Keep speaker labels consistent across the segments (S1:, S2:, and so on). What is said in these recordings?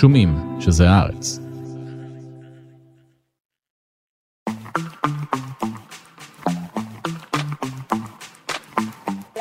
S1: שומעים שזה הארץ.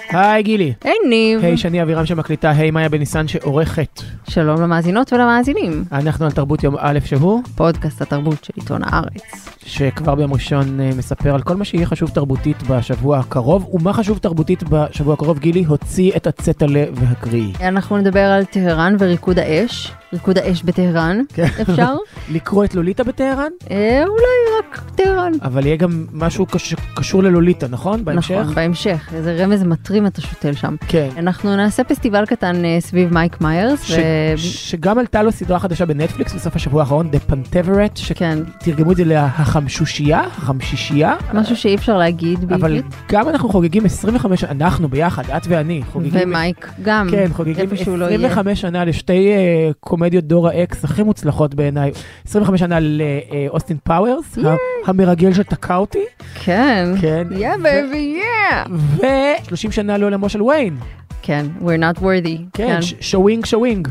S2: היי גילי.
S3: היי ניב.
S2: היי שני אבירם שמקליטה, היי מאיה בניסן שעורכת.
S3: שלום למאזינות ולמאזינים.
S2: אנחנו על תרבות יום א' שהוא,
S3: פודקאסט התרבות של עיתון הארץ.
S2: שכבר ביום ראשון אה, מספר על כל מה שיהיה חשוב תרבותית בשבוע הקרוב. ומה חשוב תרבותית בשבוע הקרוב, גילי? הוציא את הצטלה והקריאי.
S3: אנחנו נדבר על טהרן וריקוד האש. ריקוד האש בטהרן,
S2: כן.
S3: אפשר?
S2: לקרוא את לוליטה בטהרן?
S3: אה, אולי רק טהרן.
S2: אבל יהיה גם משהו קש- קשור ללוליטה, נכון? בהמשך?
S3: נכון, בהמשך. איזה רמז מטרים אתה שותל שם.
S2: כן.
S3: אנחנו נעשה פסטיבל קטן אה, סביב מייק מיירס.
S2: שגם עלתה לו סדרה חדשה בנטפליקס בסוף השבוע האחרון, The Panteverate,
S3: כן,
S2: שתרגמו את זה להחמשושייה, החמשישייה.
S3: משהו שאי אפשר להגיד
S2: אבל
S3: בעברית.
S2: גם אנחנו חוגגים 25, אנחנו ביחד, את ואני, חוגגים,
S3: ומייק גם.
S2: כן, חוגגים
S3: איפה שהוא לא יהיה.
S2: 25 שנה לשתי uh, קומדיות דור ה-X הכי מוצלחות בעיניי, 25 שנה לאוסטין פאוורס, המרגל שתקע אותי,
S3: כן.
S2: כן,
S3: yeah baby yeah.
S2: ו-30 שנה לעולמו של ויין,
S3: כן, we're not worthy.
S2: כן, שווינג שווינג,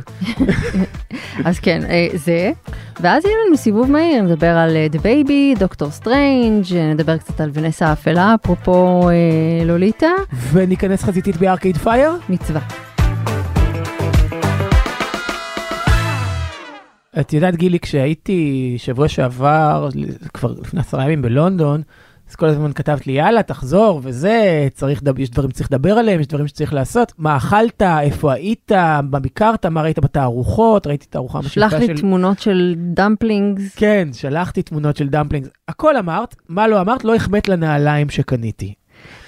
S3: אז כן, אה, זה. ואז יהיה לנו סיבוב מהיר, נדבר על אה, The Baby, דוקטור סטרנג', אה, נדבר קצת על ונסה האפלה, אפרופו לוליטה,
S2: וניכנס חזיתית ב Arcade Fire.
S3: מצווה.
S2: את יודעת גילי, כשהייתי שבוע שעבר, כבר לפני עשרה ימים בלונדון, אז כל הזמן כתבת לי, יאללה, תחזור, וזה, צריך, יש דברים שצריך לדבר עליהם, יש דברים שצריך לעשות. מה אכלת, איפה היית, מה ביקרת, מה ראית בתערוכות, ראיתי תערוכה
S3: שלח
S2: משיכה
S3: לי
S2: של...
S3: תמונות של dumplings.
S2: כן, שלחתי תמונות של dumplings. הכל אמרת, מה לא אמרת, לא החמאת לנעליים שקניתי.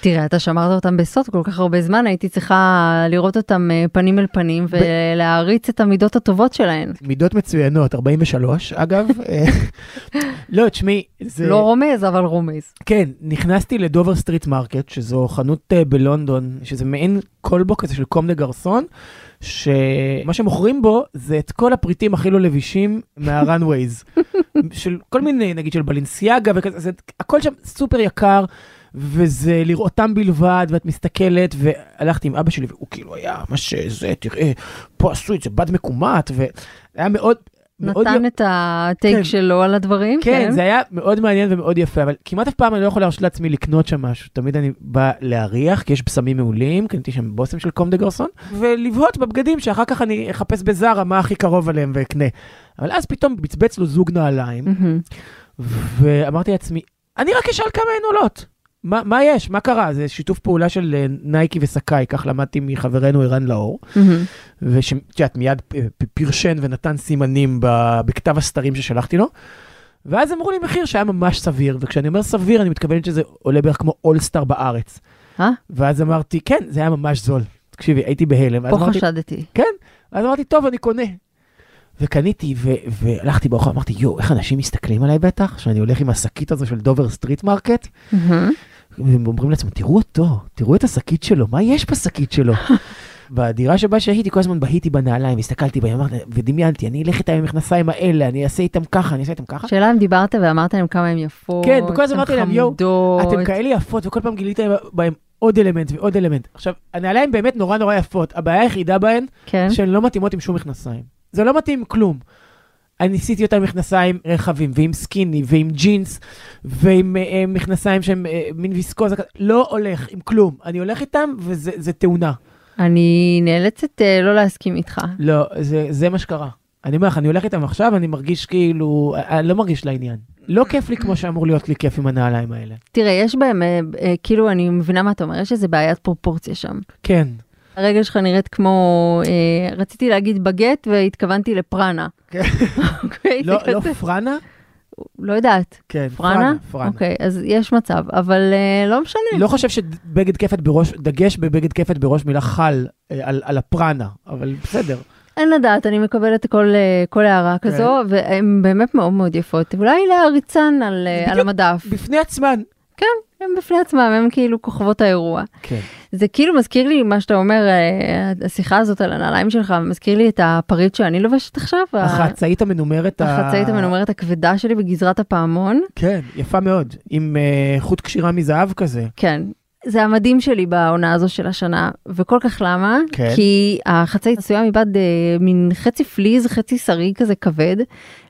S3: תראה, אתה שמרת אותם בסוד כל כך הרבה זמן, הייתי צריכה לראות אותם אה, פנים אל פנים ולהעריץ את המידות הטובות שלהן.
S2: מידות מצוינות, 43, אגב. אה, לא, תשמעי, זה...
S3: לא רומז, אבל רומז.
S2: כן, נכנסתי ל Dover Street Market, שזו חנות אה, בלונדון, שזה מעין קולבו כזה של Comme des Garçons, שמה שמוכרים בו זה את כל הפריטים הכי לא לבישים מה runways. של כל מיני, נגיד של Balenciaga וכזה, זה, הכל שם סופר יקר, וזה לראותם בלבד, ואת מסתכלת, והלכתי עם אבא שלי, והוא כאילו היה, מה שזה, תראה, פה עשו את זה בד מקומט, והיה מאוד... מאוד
S3: נתן את הטייק
S2: כן.
S3: שלו על הדברים.
S2: כן, זה היה מאוד מעניין ומאוד יפה, אבל כמעט אף פעם אני לא יכול להרשות לעצמי לקנות שם משהו. תמיד אני בא להריח, כי יש בשמים מעולים, קניתי שם בושם של קום דה גרסון, ולבהות בבגדים שאחר כך אני אחפש בזארה מה הכי קרוב אליהם ואקנה. אבל אז פתאום בצבץ לו זוג נעליים,
S3: מהמם.
S2: ואמרתי לעצמי, אני רק אשאל כמה הן עולות. מה, מה יש? מה קרה? זה שיתוף פעולה של אה, נייקי ו Sacai, כך למדתי מחברנו ערן לאור.
S3: מהמם.
S2: ושאת יודעת, מיד פרשן ונתן סימנים בכתב הסתרים ששלחתי לו. ואז אמרו לי מחיר שהיה ממש סביר, וכשאני אומר סביר, אני מתכוון שזה עולה בערך כמו All Star בארץ.
S3: אה?
S2: ואז אמרתי, כן, זה היה ממש זול. תקשיבי, הייתי בהלם.
S3: פה
S2: אמרתי,
S3: חשדתי.
S2: כן, אז אמרתי, טוב, אני קונה. וקניתי, ו- והלכתי ברחוב, אמרתי, יואו, איך אנשים מסתכלים עליי בטח, שאני הולך עם השקית הזו של Dover Street
S3: Market.
S2: והם אומרים לעצמם, תראו אותו, תראו את השקית שלו, מה יש בשקית שלו? בדירה שבה שהייתי, כל הזמן בהיתי בנעליים, הסתכלתי בהם, אמרתי, ודמיינתי, אני אלך איתם עם המכנסיים האלה, אני אעשה איתם ככה, אני אעשה איתם ככה.
S3: שאלה אם דיברת ואמרת להם כמה הן יפות,
S2: כן, וכל הזמן אמרתי להם, יואו. אתם כאלה יפות, וכל פעם גילית בהם עוד אלמנט ועוד אלמנט. עכשיו, הנעליים באמת נורא נורא יפות, הבעיה היחידה בהן,
S3: כן.
S2: שהן לא מתאימות עם שום מכנסיים. זה לא מתאים כלום. אני ניסיתי אותם עם מכנסיים רחבים, ועם סקיני, ועם ג'ינס, ועם אה, אה, מכנסיים שהם אה, מין ויסקוזה. לא הולך עם כלום. אני הולך איתם, וזה זה תאונה.
S3: אני נאלצת אה, לא להסכים איתך.
S2: לא, זה, זה מה שקרה. אני אומר לך, אני הולך איתם עכשיו, אני מרגיש כאילו, אני לא מרגיש לעניין. לא כיף לי כמו שאמור להיות לי כיף עם הנעליים האלה.
S3: תראה, יש בהם, אה, אה, כאילו, אני מבינה מה אתה אומר, יש איזה בעיית פרופורציה שם.
S2: כן.
S3: הרגל שלך נראית כמו, אה, רציתי להגיד בגט והתכוונתי לפרנה.
S2: כן.
S3: אוקיי,
S2: לא, לא פרנה?
S3: לא יודעת.
S2: כן,
S3: פרנה?
S2: פרנה.
S3: אוקיי, אז יש מצב, אבל אה, לא משנה.
S2: לא חושב שבגד כפת בראש, דגש בבגד כפת בראש מילה חל אה, על, על הפרנה, אבל בסדר.
S3: אין לדעת, אני מקבלת כל, כל הערה
S2: כן.
S3: כזו, והן באמת מאוד מאוד יפות. אולי להריצן על. המדף.
S2: בפני עצמן.
S3: הם בפני עצמם, הם כאילו כוכבות האירוע.
S2: כן.
S3: זה כאילו מזכיר לי מה שאתה אומר, אה, השיחה הזאת על הנעליים שלך, מזכיר לי את הפריט שאני לובשת עכשיו. ה-
S2: החצאית המנומרת. ה-
S3: החצאית המנומרת הכבדה שלי בגזרת הפעמון.
S2: כן, יפה מאוד. עם אה, חוט קשירה מזהב כזה.
S3: כן. זה המדהים שלי בעונה הזו של השנה, וכל כך למה?
S2: כן.
S3: כי החצאית עשויה מבד אה, מין חצי פליז, חצי שרי כזה כבד,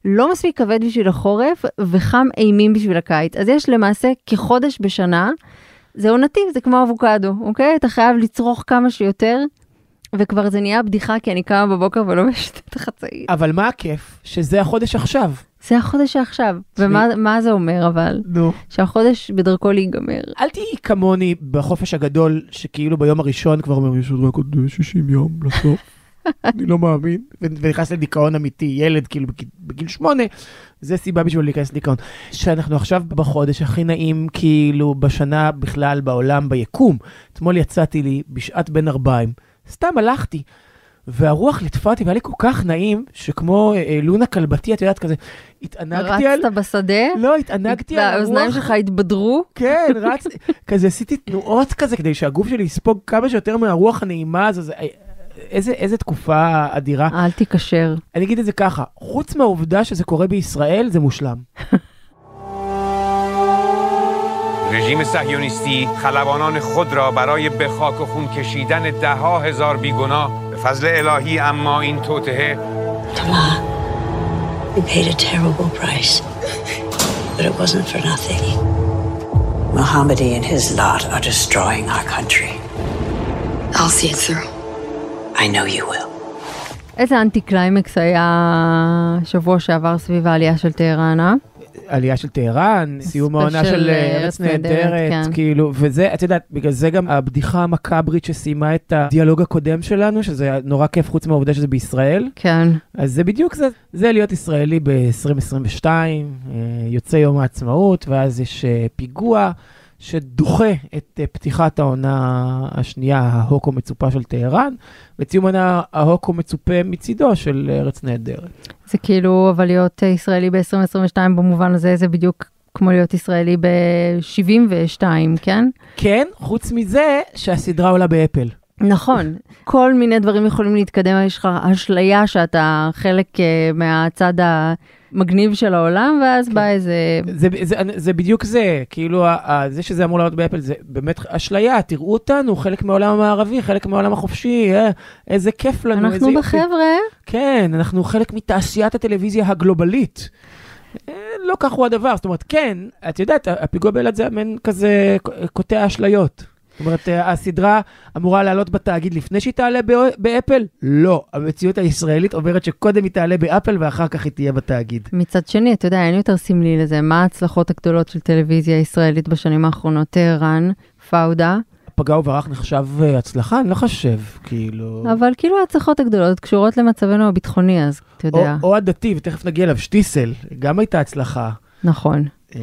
S3: לא מספיק כבד בשביל החורף, וחם אימים בשביל הקיץ. אז יש למעשה כחודש בשנה, זה עונתי, זה כמו אבוקדו, אוקיי? אתה חייב לצרוך כמה שיותר, וכבר זה נהיה בדיחה, כי אני קמה בבוקר ולובשת את החצאית.
S2: אבל מה הכיף? שזה החודש עכשיו.
S3: זה החודש שעכשיו. ומה מה זה אומר אבל?
S2: נו.
S3: שהחודש בדרכו להיגמר.
S2: אל תהיי כמוני בחופש הגדול, שכאילו ביום הראשון כבר אומר, יש עוד רק עוד 60 יום לסוף. אני לא מאמין. ונכנס לדיכאון אמיתי, ילד כאילו בגיל- בגיל שמונה, זה סיבה בשביל להיכנס לדיכאון. שאנחנו עכשיו בחודש הכי נעים כאילו בשנה בכלל בעולם, ביקום. אתמול יצאתי לי בשעת בין ארבעים, סתם הלכתי. והרוח ליטפה אותי והיה לי כל כך נעים, שכמו אה, אה, לונה כלבתי, את יודעת, כזה, התענגתי על...
S3: רצת בשדה?
S2: לא, התענגתי על הרוח.
S3: והאוזניים שלך התבדרו?
S2: כן, רץ, כזה עשיתי תנועות כזה כדי שהגוף שלי יספוג כמה שיותר מהרוח הנעימה הזו. זה- איזה, איזה תקופה אדירה.
S3: אל תיקשר.
S2: אני אגיד את זה ככה, חוץ מהעובדה שזה קורה בישראל, זה מושלם.
S4: رژیم صهیونیستی خلبانان خود را برای به خاک و خون کشیدن ده ها هزار بیگناه به فضل الهی اما این توطعه
S5: Tama, we paid a terrible price, but it wasn't for nothing. Mohammadi and his lot are destroying our country.
S6: I'll see it through.
S5: I know you will.
S3: איזה אנטי קליימקס היה שבוע שעבר סביב העלייה של טהרן, אה?
S2: עלייה של טהרן, סיום העונה
S3: של, אה,
S2: אה,
S3: ארץ נהדרת, כן.
S2: כאילו, וזה, את יודעת, בגלל זה גם הבדיחה המקאברית שסיימה את הדיאלוג הקודם שלנו, שזה נורא כיף חוץ מהעובדה שזה בישראל.
S3: כן.
S2: אז זה בדיוק זה, זה להיות ישראלי ב-2022, יוצא יום העצמאות, ואז יש אה, פיגוע שדוחה את אה, פתיחת העונה השנייה, ההוקו מצופה של טהרן, וסיום העונה ההוקו מצופה מצידו של ארץ נהדרת.
S3: זה כאילו, אבל להיות אה, ישראלי ב-2022 במובן הזה, זה בדיוק כמו להיות ישראלי ב-72, כן?
S2: כן, חוץ מזה שהסדרה עולה באפל.
S3: נכון, כל מיני דברים יכולים להתקדם, יש לך אשליה שאתה חלק אה, מהצד המגניב של העולם, ואז בא איזה...
S2: זה, זה, זה בדיוק זה, כאילו זה שזה אמור לעלות באפל זה באמת אשליה, תראו אותנו, חלק מהעולם המערבי, חלק מהעולם החופשי, אה, איזה כיף לנו. איזה
S3: אנחנו
S2: יופי.
S3: בחבר'ה,
S2: כן, אנחנו חלק מתעשיית הטלוויזיה הגלובלית. אה, לא כך הוא הדבר, זאת אומרת, כן, את יודעת, הפיגוע באילת זה מעין כזה קוטע אשליות. זאת אומרת, אה, הסדרה אמורה לעלות בתאגיד לפני שהיא תעלה בא- באפל? לא. המציאות הישראלית אומרת שקודם היא תעלה באפל ואחר כך היא תהיה בתאגיד.
S3: מצד שני, אתה יודע, אין יותר סמלי לזה. מה ההצלחות הגדולות של טלוויזיה ישראלית בשנים האחרונות? טהרן, פאודה,
S2: פגע וברח נחשב אה, הצלחה? אני לא חושב, כאילו...
S3: אבל כאילו ההצלחות הגדולות קשורות למצבנו הביטחוני, אז אתה
S2: או,
S3: יודע.
S2: או הדתי, ותכף נגיע אליו, שטיסל, גם הייתה הצלחה.
S3: נכון.
S2: אה,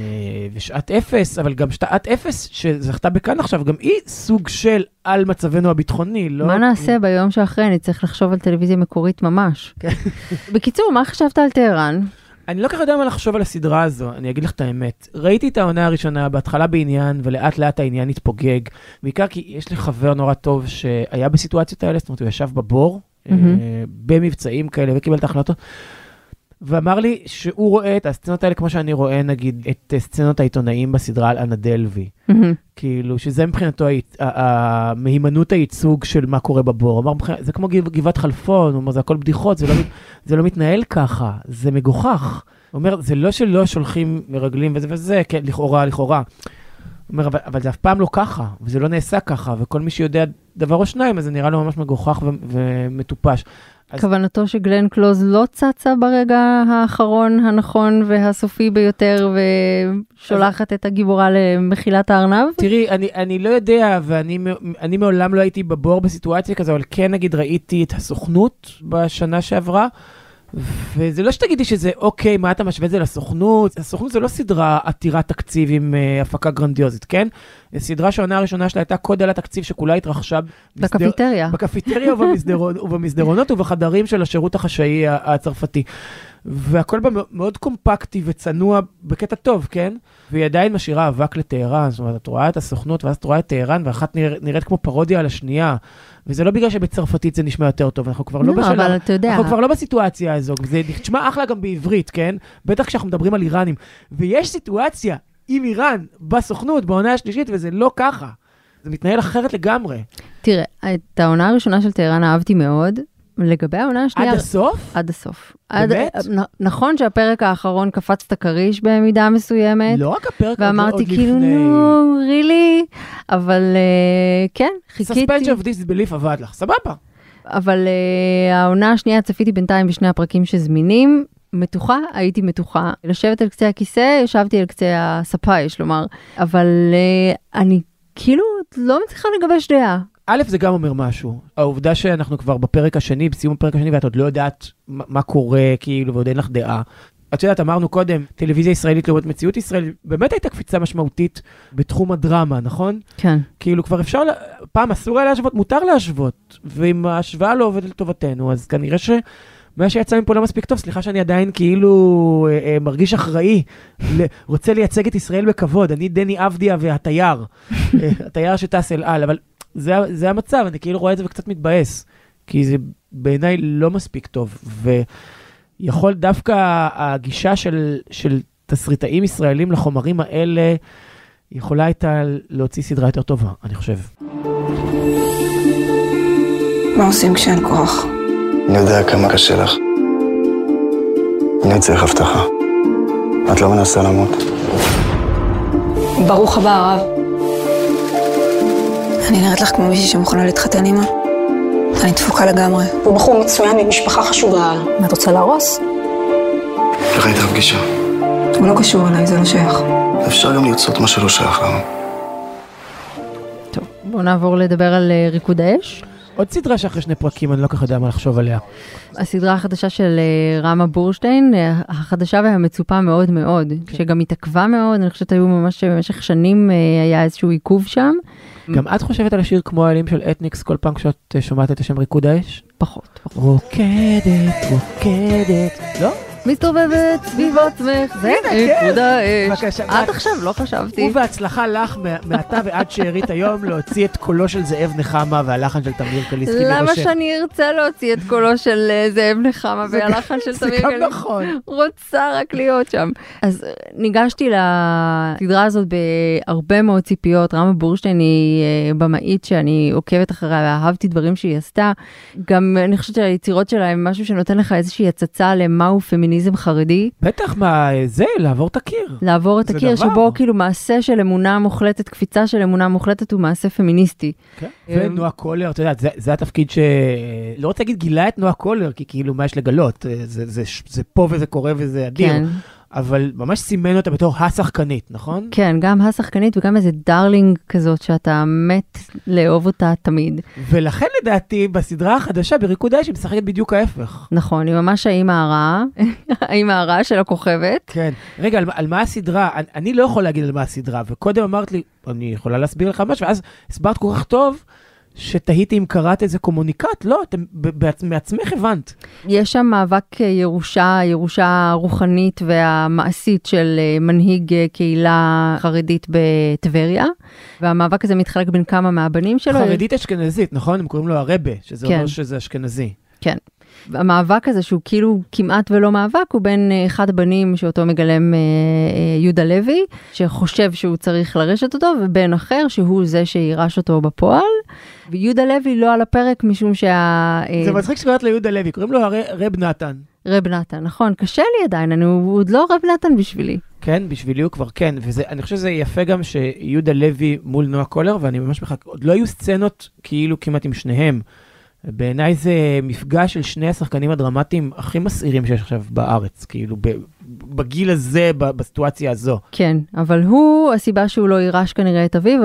S2: ושעת אפס, אבל גם שעת אפס שזכתה בכאן עכשיו, גם היא סוג של על מצבנו הביטחוני, לא...
S3: מה נעשה ביום שאחרי? אני צריך לחשוב על טלוויזיה מקורית ממש.
S2: כן.
S3: בקיצור, מה חשבת על טהרן?
S2: אני לא כל כך יודע מה לחשוב על הסדרה הזו, אני אגיד לך את האמת. ראיתי את העונה הראשונה, בהתחלה בעניין, ולאט לאט העניין התפוגג. בעיקר כי יש לי חבר נורא טוב שהיה בסיטואציות האלה, זאת אומרת, הוא ישב בבור. אה, במבצעים כאלה, וקיבל את ההחלטות. ואמר לי שהוא רואה את הסצנות האלה כמו שאני רואה, נגיד, את אה, סצנות העיתונאים בסדרה על אנה דלוי. כאילו, שזה מבחינתו ההת- ה- ה- מהימנות הייצוג של מה קורה בבור. אמר, "מבחינת- זה כמו גב- גבעת חלפון, הוא אומר, זה הכל בדיחות, זה לא, זה לא מתנהל ככה, זה מגוחך. הוא אומר, זה לא שלא שולחים מרגלים וזה וזה, כן, לכאורה, לכאורה. הוא אומר, אבל, אבל זה אף פעם לא ככה, וזה לא נעשה ככה, וכל מי שיודע דבר או שניים, אז זה נראה לו ממש מגוחך ו- ומטופש. אז-
S3: כוונתו שגלן קלוז לא צצה ברגע האחרון הנכון והסופי ביותר ושולחת את הגיבורה למחילת הארנב?
S2: תראי, אני, אני לא יודע, ואני מעולם לא הייתי בבור בסיטואציה כזו, אבל כן, נגיד, ראיתי את הסוכנות בשנה שעברה, וזה לא שתגידי שזה, אוקיי, מה אתה משווה את זה לסוכנות? הסוכנות זה לא סדרה עתירת תקציב עם uh, הפקה גרנדיוזית, כן? סדרה שהעונה הראשונה שלה הייתה קוד על התקציב שכולה התרחשה
S3: בקפיטריה.
S2: בקפיטריה ובמסדרונות ובחדרים של השירות החשאי הצרפתי. והכל בה מאוד קומפקטי וצנוע בקטע טוב, כן? והיא עדיין משאירה אבק לטהרן, זאת אומרת, את רואה את הסוכנות ואז את רואה את טהרן, ואחת נרא, נראית כמו פרודיה על השנייה. וזה לא בגלל שבצרפתית זה נשמע יותר טוב, אנחנו כבר לא,
S3: לא,
S2: בשלב,
S3: אבל אתה יודע.
S2: אנחנו כבר לא בסיטואציה הזו, זה נשמע אחלה גם בעברית, כן? בטח כשאנחנו מדברים על איראנים. ויש סיטואציה עם איראן בסוכנות, בעונה השלישית, וזה לא ככה. זה מתנהל אחרת לגמרי.
S3: תראה, את העונה הראשונה של טהרן אהבתי מאוד. לגבי העונה השנייה...
S2: עד הסוף?
S3: עד הסוף.
S2: באמת?
S3: עד, נכון שהפרק האחרון קפץ את הכריש במידה מסוימת.
S2: לא רק הפרק,
S3: ואמרתי
S2: עוד
S3: כאילו,
S2: לפני.
S3: נו, רילי? אבל אה, כן, חיכיתי.
S2: suspension of disbelief עבד לך, סבבה.
S3: אבל uh, העונה השנייה צפיתי בינתיים בשני הפרקים שזמינים. מתוחה, הייתי מתוחה. לשבת על קצה הכיסא, ישבתי על קצה הספה, יש לומר. אבל uh, אני כאילו לא מצליחה לגבש דעה.
S2: א', זה גם אומר משהו. העובדה שאנחנו כבר בפרק השני, בסיום הפרק השני, ואת עוד לא יודעת מה מה קורה, כאילו, ועוד אין לך דעה. את יודעת, אמרנו קודם, טלוויזיה ישראלית לעומת מציאות ישראלית, באמת הייתה קפיצה משמעותית בתחום הדרמה, נכון?
S3: כן.
S2: כאילו, כבר אפשר, פעם אסור היה להשוות, מותר להשוות. ואם ההשוואה לא עובדת לטובתנו, אז כנראה ש... מה שיצא מפה לא מספיק טוב, סליחה שאני עדיין כאילו אה, אה, מרגיש אחראי, ל- רוצה לייצג את ישראל בכבוד, אני דני אבדיה והתייר, אה, התייר שטס אל על, אבל זה, זה המצב, אני כאילו רואה את זה וקצת מתבאס, כי זה בעיניי לא מספיק טוב, ויכול דווקא הגישה של, של תסריטאים ישראלים לחומרים האלה, יכולה הייתה להוציא סדרה יותר טובה, אני חושב.
S6: מה עושים כשאין כוח?
S7: אני יודע כמה קשה לך. אני צריך הבטחה. את לא מנסה למות.
S6: ברוך הבא, הרב. אני נראית לך כמו מישהי שמוכנה להתחתן עימה? אני דפוקה לגמרי. הוא בחור מצוין ממשפחה חשובה. מה, את רוצה להרוס?
S7: איך הייתה הפגישה?
S6: הוא לא קשור אליי, זה לא שייך.
S7: אפשר גם לרצות מה שלא שייך לנו.
S3: טוב, בואו נעבור לדבר על אה, ריקוד האש.
S2: עוד סדרה שאחרי שני פרקים אני לא כל כך יודע מה לחשוב עליה.
S3: הסדרה החדשה של אה, רמה בורשטיין, אה, החדשה והמצופה מאוד מאוד, שגם התעכבה מאוד, אני חושבת היו ממש במשך שנים אה, היה איזשהו עיכוב שם,
S2: גם את חושבת על השיר כמו האלים של אתניקס כל פעם כשאת אה, שומעת את השם ריקוד האש?
S3: פחות. פחות.
S2: רוקדת, רוקדת. לא?
S3: מסתובבת סביב עצמך, זה
S2: כן.
S3: ריקוד האש. עד עכשיו לא חשבתי.
S2: ובהצלחה לך מעתה ועד שארית היום להוציא את קולו של זאב נחמה והלחן של תמיר קליסקי
S3: למה. שאני ארצה להוציא את קולו של אה, זאב נחמה והלחן של
S2: זה
S3: תמיר
S2: גם
S3: גליק?
S2: נכון.
S3: רוצה רק להיות שם. אז אה, ניגשתי לסדרה הזאת בהרבה מאוד ציפיות. רמה בורשטיין היא אה, במאית שאני עוקבת אחריה ואהבתי דברים שהיא עשתה. גם אני חושבת שהיצירות שלה הם משהו שנותן לך איזושהי הצצה למהו פמיניזם חרדי.
S2: בטח, מה, זה, לעבור את הקיר.
S3: לעבור את
S2: זה
S3: הקיר
S2: דבר.
S3: שבו כאילו מעשה של אמונה מוחלטת, קפיצה של אמונה מוחלטת הוא מעשה פמיניסטי.
S2: כן.
S3: אה,
S2: ונועה קולר, אתה יודע, זה, זה התפקיד ש... לא רוצה להגיד גילה את נועה קולר, כי כאילו, מה יש לגלות? אה, זה, זה, זה פה וזה קורה וזה אדיר.
S3: כן,
S2: אבל ממש סימן אותה בתור השחקנית, נכון?
S3: כן, גם השחקנית וגם איזה darling כזאת שאתה מת לאהוב אותה תמיד.
S2: ולכן לדעתי, בסדרה החדשה, בריקוד האש, היא משחקת בדיוק ההפך.
S3: נכון, היא ממש האימא הרעה, האימא הרעה של הכוכבת.
S2: כן. רגע, על, על מה הסדרה? אני, אני לא יכול להגיד על מה הסדרה, וקודם אמרת לי, אני יכולה להסביר לך משהו, ואז הסברת כל כך טוב, שתהיתי אם קראת איזה קומוניקט, לא, אתם מעצמך הבנת.
S3: יש שם מאבק אה, ירושה, ירושה רוחנית והמעשית של אה, מנהיג אה, קהילה חרדית בטבריה, והמאבק הזה מתחלק בין כמה מהבנים שלו.
S2: חרדית אשכנזית, נכון? הם קוראים לו הרבה, שזה
S3: כן.
S2: אומר שזה אשכנזי.
S3: כן. המאבק הזה שהוא כאילו כמעט ולא מאבק הוא בין אה, אחד הבנים שאותו מגלם אה, אה, יהודה לוי שחושב שהוא צריך לרשת אותו ובן אחר שהוא זה שירש אותו בפועל. ויהודה לוי לא על הפרק משום שה...
S2: זה מצחיק שקוראת ליהודה לוי, קוראים לו רב נתן.
S3: רב נתן, נכון, קשה לי עדיין, אני, הוא עוד לא רב נתן בשבילי.
S2: כן, בשבילי הוא כבר כן, ואני חושב שזה יפה גם שיהודה לוי מול נועה קולר, ואני ממש מחכה, עוד לא היו סצנות כאילו כמעט עם שניהם. בעיניי זה מפגש של שני השחקנים הדרמטיים הכי מסעירים שיש עכשיו בארץ, כאילו בגיל הזה, בסיטואציה הזו.
S3: כן, אבל הוא, הסיבה שהוא לא יירש כנראה את אביו,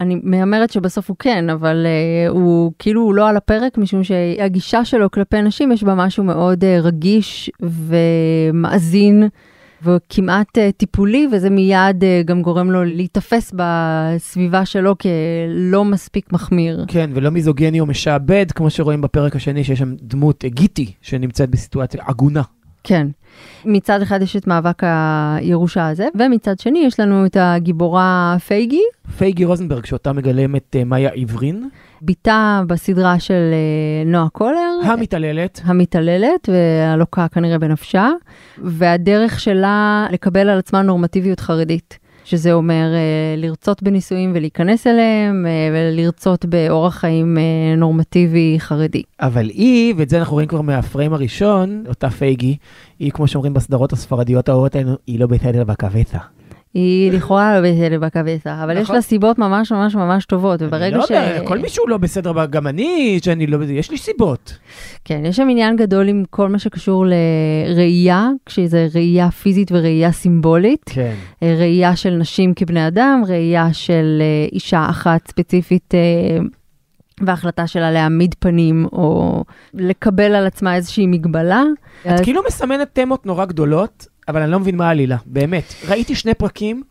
S3: אני מהמרת שבסוף הוא כן, אבל uh, הוא כאילו הוא לא על הפרק, משום שהגישה שלו כלפי נשים יש בה משהו מאוד uh, רגיש ומאזין. וכמעט uh, טיפולי, וזה מיד uh, גם גורם לו להיתפס בסביבה שלו כלא מספיק מחמיר.
S2: כן, ולא מיזוגני או משעבד, כמו שרואים בפרק השני, שיש שם דמות, גיטי, שנמצאת בסיטואציה עגונה.
S3: כן. מצד אחד יש את מאבק הירושה הזה, ומצד שני יש לנו את הגיבורה פייגי,
S2: פייגי רוזנברג, שאותה מגלמת אה, מאיה עברין,
S3: בתה בסדרה של אה, נועה קולר.
S2: המתעללת.
S3: המתעללת והלוקה כנראה בנפשה, והדרך שלה לקבל על עצמה נורמטיביות חרדית. שזה אומר אה, לרצות בנישואים ולהיכנס אליהם, אה, ולרצות באורח חיים נורמטיבי חרדי.
S2: אבל היא, ואת זה אנחנו רואים כבר מהפריים הראשון, אותה פייגי, היא, כמו שאומרים בסדרות הספרדיות האהובות האלו, היא לא בסדר בקווטה.
S3: היא לכאורה לא בסדר בקווטה, אבל יש
S2: נכון.
S3: לה סיבות ממש ממש ממש טובות,
S2: אני
S3: וברגע
S2: לא
S3: ש...
S2: יודע, כל מישהו לא בסדר, גם אני, שאני לא בסדר, יש לי סיבות.
S3: כן, יש שם עניין גדול עם כל מה שקשור לראייה, כשזה ראייה פיזית וראייה סימבולית.
S2: כן.
S3: אה, ראייה של נשים כבני אדם, ראייה של אה, אישה אחת ספציפית אה, והחלטה שלה להעמיד פנים או לקבל על עצמה איזושהי מגבלה.
S2: את כאילו מסמנת תמות נורא גדולות, אבל אני לא מבין מה העלילה, באמת. ראיתי שני פרקים,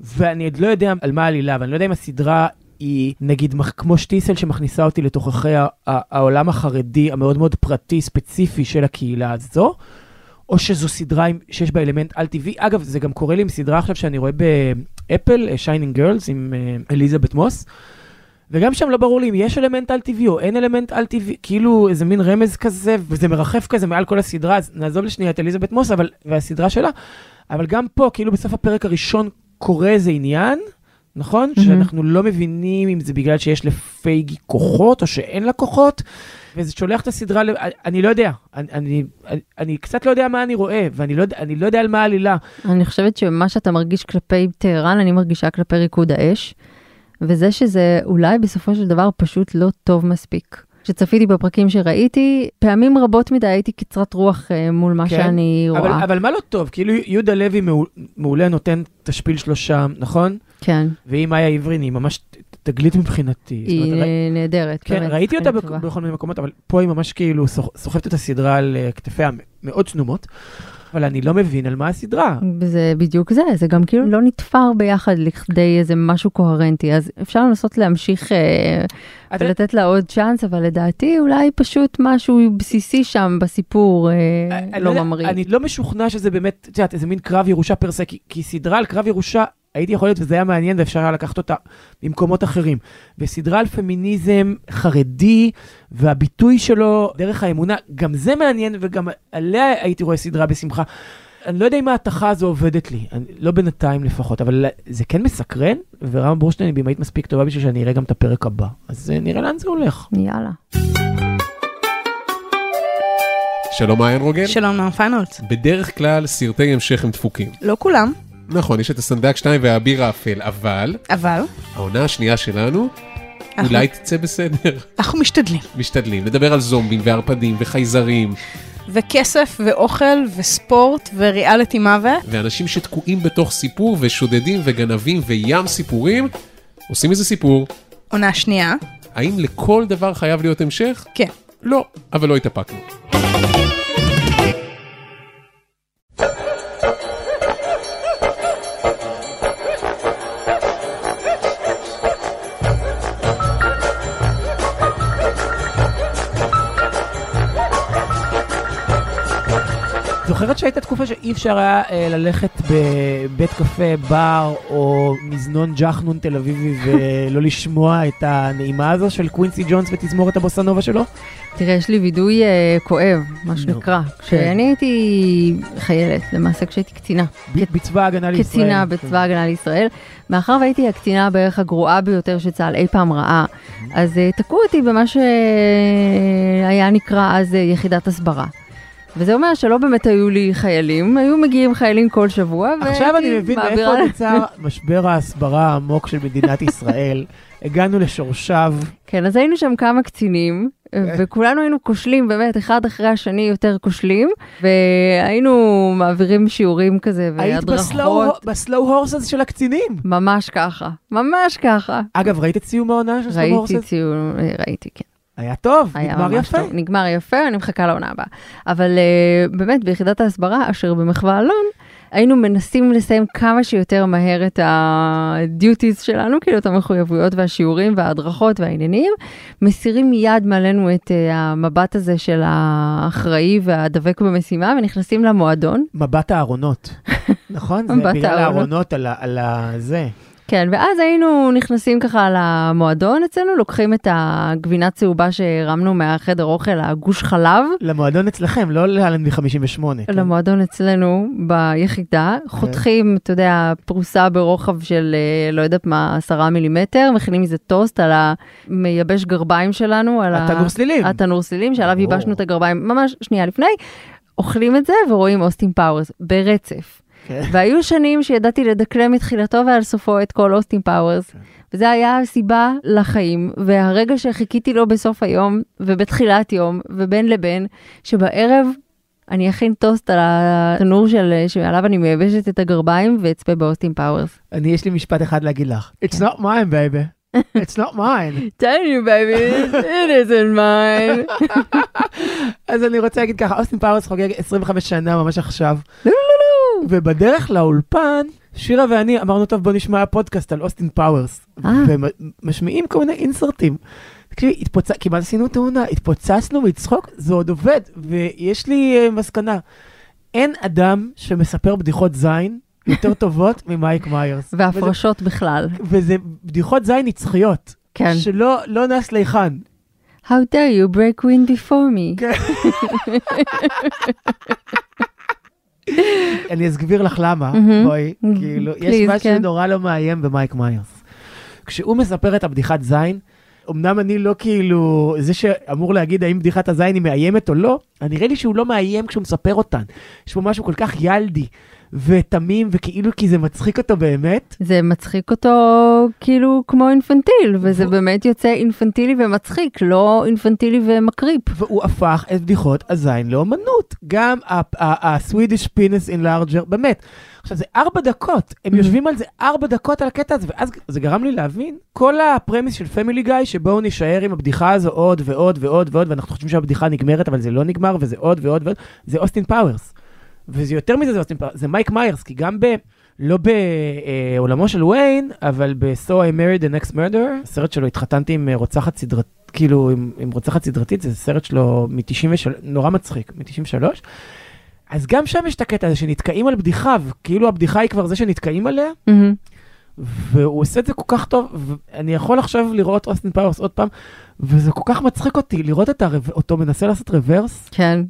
S2: ואני עוד לא יודע על מה העלילה, ואני לא יודע אם הסדרה היא, נגיד, כמו שטיסל שמכניסה אותי לתוככי העולם החרדי המאוד מאוד פרטי, ספציפי של הקהילה הזו, או שזו סדרה שיש בה אלמנט על-טבעי. אגב, זה גם קורה לי עם סדרה עכשיו שאני רואה באפל, Shining Girls, עם אה, אליזבת מוס. וגם שם לא ברור לי אם יש אלמנט על-טבעי או אין אלמנט על-טבעי, כאילו איזה מין רמז כזה, וזה מרחף כזה מעל כל הסדרה, אז נעזוב לשנייה את אליזבת מוס אבל, והסדרה שלה, אבל גם פה, כאילו בסוף הפרק הראשון קורה איזה עניין, נכון?
S3: מהמם.
S2: שאנחנו לא מבינים אם זה בגלל שיש לפייגי כוחות או שאין לה כוחות, וזה שולח את הסדרה, ל... אני לא יודע, אני, אני, אני, אני קצת לא יודע מה אני רואה, ואני לא, אני לא יודע על מה העלילה.
S3: אני חושבת שמה שאתה מרגיש כלפי טהרן, אני מרגישה כלפי ריקוד האש, וזה שזה אולי בסופו של דבר פשוט לא טוב מספיק. כשצפיתי בפרקים שראיתי, פעמים רבות מדי הייתי קצרת רוח אה, מול מה
S2: כן,
S3: שאני
S2: אבל,
S3: רואה.
S2: אבל מה לא טוב? כאילו יהודה לוי מעול- מעולה נותן תשפיל שלושה, נכון?
S3: כן,
S2: והיא מאיה עברין, היא ממש תגלית מבחינתי.
S3: היא
S2: אומרת,
S3: נהדרת.
S2: כן,
S3: באמת,
S2: ראיתי אותה
S3: טובה.
S2: בכל מיני מקומות, אבל פה היא ממש כאילו סוח- סוחבת את הסדרה על אה, כתפיה מאוד צנומות, אבל אני לא מבין על מה הסדרה.
S3: זה בדיוק זה, זה גם כאילו לא נתפר ביחד לכדי איזה משהו קוהרנטי, אז אפשר לנסות להמשיך אה,
S2: את-
S3: ולתת לה עוד צ'אנס, אבל לדעתי אולי פשוט משהו בסיסי שם בסיפור אה,
S2: אני
S3: לא
S2: יודע,
S3: ממריא.
S2: אני לא משוכנע שזה באמת, את יודעת, איזה מין קרב ירושה פר סה, כי, כי סדרה על קרב ירושה, הייתי יכול להיות, וזה היה מעניין, ואפשר היה לקחת אותה ממקומות אחרים. וסדרה על פמיניזם חרדי, והביטוי שלו דרך האמונה, גם זה מעניין, וגם עליה הייתי רואה סדרה בשמחה. אני לא יודע אם ההתכה הזו עובדת לי, אני, לא בינתיים לפחות, אבל זה כן מסקרן, ורמה בורשטיין היא במאית מספיק טובה בשביל שאני אראה גם את הפרק הבא. אז אה, נראה לאן זה הולך.
S3: יאללה.
S8: שלום מעיין רוגל.
S9: שלום נועם פיינולס.
S8: בדרך כלל סרטי המשך הם דפוקים.
S9: לא כולם,
S8: נכון, יש את הסנדק 2 והאביר האפל, אבל
S9: אבל
S8: העונה השנייה שלנו
S9: אנחנו-
S8: אולי תצא בסדר.
S9: אנחנו משתדלים.
S8: משתדלים, נדבר על זומבים וערפדים וחייזרים,
S9: וכסף ואוכל וספורט וריאליטי מוות.
S8: ואנשים שתקועים בתוך סיפור ושודדים וגנבים וים סיפורים, עושים איזה סיפור.
S9: עונה שנייה,
S8: האם לכל דבר חייב להיות המשך?
S9: כן.
S8: לא, אבל לא התאפקנו.
S2: זוכרת שהייתה תקופה שאי אפשר היה אה, ללכת בבית קפה, בר או מזנון ג'חנון תל אביבי ולא לשמוע את הנעימה הזו של קווינסי ג'ונס ותזמורת הבוסנובה שלו?
S3: תראה, יש לי וידוי אה, כואב, מה. שנקרא.
S2: כן.
S3: כשאני הייתי חיילת, למעשה כשהייתי קצינה.
S2: ב- בצבא ההגנה לישראל.
S3: קצינה בצבא ההגנה לישראל. מאחר והייתי הקצינה בערך הגרועה ביותר שצה"ל אי פעם ראה, אז אה, תקעו אותי במה שהיה נקרא אז אה, יחידת הסברה. וזה אומר שלא באמת היו לי חיילים, היו מגיעים חיילים כל שבוע,
S2: עכשיו אני מבין מאיפה נוצר משבר ההסברה העמוק של מדינת ישראל. הגענו לשורשיו.
S3: כן, אז היינו שם כמה קצינים, וכולנו היינו כושלים, באמת, אחד אחרי השני יותר כושלים, והיינו מעבירים שיעורים כזה
S2: היית בסלואו
S3: והדרכות.
S2: בסלואו הורסס של הקצינים.
S3: ממש ככה, ממש ככה.
S2: אגב, ראית את סיום העונה של סלואו
S3: ראיתי
S2: הורסס?
S3: ציון, ראיתי, כן.
S2: היה טוב,
S3: היה
S2: נגמר יפה.
S3: טוב. נגמר יפה, אני מחכה לעונה הבאה. אבל uh, באמת, ביחידת ההסברה, אשר במחווה אלון, היינו מנסים לסיים כמה שיותר מהר את הדיוטיז שלנו, כאילו את המחויבויות והשיעורים וההדרכות והעניינים, מסירים מיד מעלינו את uh, המבט הזה של האחראי והדבק במשימה, ונכנסים למועדון.
S2: מבט הארונות, נכון? זה
S3: מבט
S2: בגלל
S3: הארונות.
S2: הארונות על על ה... זה.
S3: כן, ואז היינו נכנסים ככה למועדון אצלנו, לוקחים את הגבינה צהובה שהרמנו מהחדר אוכל, הגוש חלב,
S2: למועדון אצלכם, לא לאלנבי 58. כן.
S3: למועדון אצלנו ביחידה, חותכים, אתה יודע, פרוסה ברוחב של אה, לא יודעת מה, עשרה מילימטר, מכינים מזה טוסט על המייבש גרביים שלנו, על
S2: התנור סלילים.
S3: התנור סלילים, שעליו. ייבשנו את הגרביים ממש שנייה לפני, אוכלים את זה ורואים אוסטין פאוורס ברצף.
S2: כן.
S3: והיו שנים שידעתי לדקלם מתחילתו ועד סופו את כל אוסטין פאוורס. וזה היה הסיבה לחיים, והרגע שחיכיתי לו בסוף היום, ובתחילת יום, ובין לבין, שבערב אני אכין טוסט על התנור של, שעליו אני מייבשת את הגרביים, ואצפה באוסטין פאוורס.
S2: אני, יש לי משפט אחד להגיד לך. It's not mine, baby. It's not mine.
S3: tell you baby, it isn't mine.
S2: אז אני רוצה להגיד ככה, אוסטין פאוורס חוגג 25 שנה ממש עכשיו.
S3: לא, לא, לא.
S2: ובדרך לאולפן, שירה ואני אמרנו, טוב, בוא נשמע פודקאסט על אוסטין פאוורס.
S3: אה.
S2: ומשמיעים כל מיני אינסרטים. תקשיבי, התפוצ... כמעט עשינו תאונה, התפוצצנו מצחוק, זה עוד עובד. ויש לי אה, מסקנה, אין אדם שמספר בדיחות זין יותר טובות ממייק מיירס.
S3: והפרשות בכלל.
S2: וזה, וזה בדיחות זין נצחיות.
S3: כן.
S2: שלא לא נס ליחן.
S3: How dare you break wind before me.
S2: אני אסביר לך למה. בואי, כאילו, יש משהו
S3: כן.
S2: נורא לא מאיים במייק מיירס. כשהוא מספר את הבדיחת זין, אמנם אני לא כאילו, זה שאמור להגיד האם בדיחת הזין היא מאיימת או לא, נראה לי שהוא לא מאיים כשהוא מספר אותן. יש פה משהו כל כך ילדי ותמים, וכאילו כי זה מצחיק אותו באמת.
S3: זה מצחיק אותו כאילו כמו אינפנטיל, וזה באמת יוצא אינפנטילי ומצחיק, לא אינפנטילי ומקריפ.
S2: והוא הפך את בדיחות הזין לאומנות. גם ה-Swedish penis enlarger, באמת. עכשיו, זה ארבע דקות, הם יושבים על זה ארבע דקות על הקטע הזה, ואז זה גרם לי להבין, כל ה premise של Family Guy, שבואו נישאר עם הבדיחה הזו עוד ועוד ועוד ועוד, ואנחנו חושבים שהבדיחה נגמרת, אבל זה לא נגמר, וזה עוד ועוד ועוד, זה אוסטין פאוורס. וזה יותר מזה, זה אוסטין פאוורס, זה מייק מיירס, כי גם ב... לא בעולמו של ויין, אבל ב- So I Married an Axe Murderer, הסרט שלו התחתנתי עם רוצחת סדרת, כאילו עם, עם רוצחת סדרתית, זה סרט שלו מ-93, נורא מצחיק, מ-93. אז גם שם יש את הקטע הזה שנתקעים על בדיחה, וכאילו הבדיחה היא כבר זה שנתקעים עליה,
S3: מהמם.
S2: והוא עושה את זה כל כך טוב, ואני יכול עכשיו לראות אוסטין פאוורס עוד פעם, וזה כל כך מצחיק אותי לראות את הרב... אותו מנסה לעשות רוורס.
S3: כן.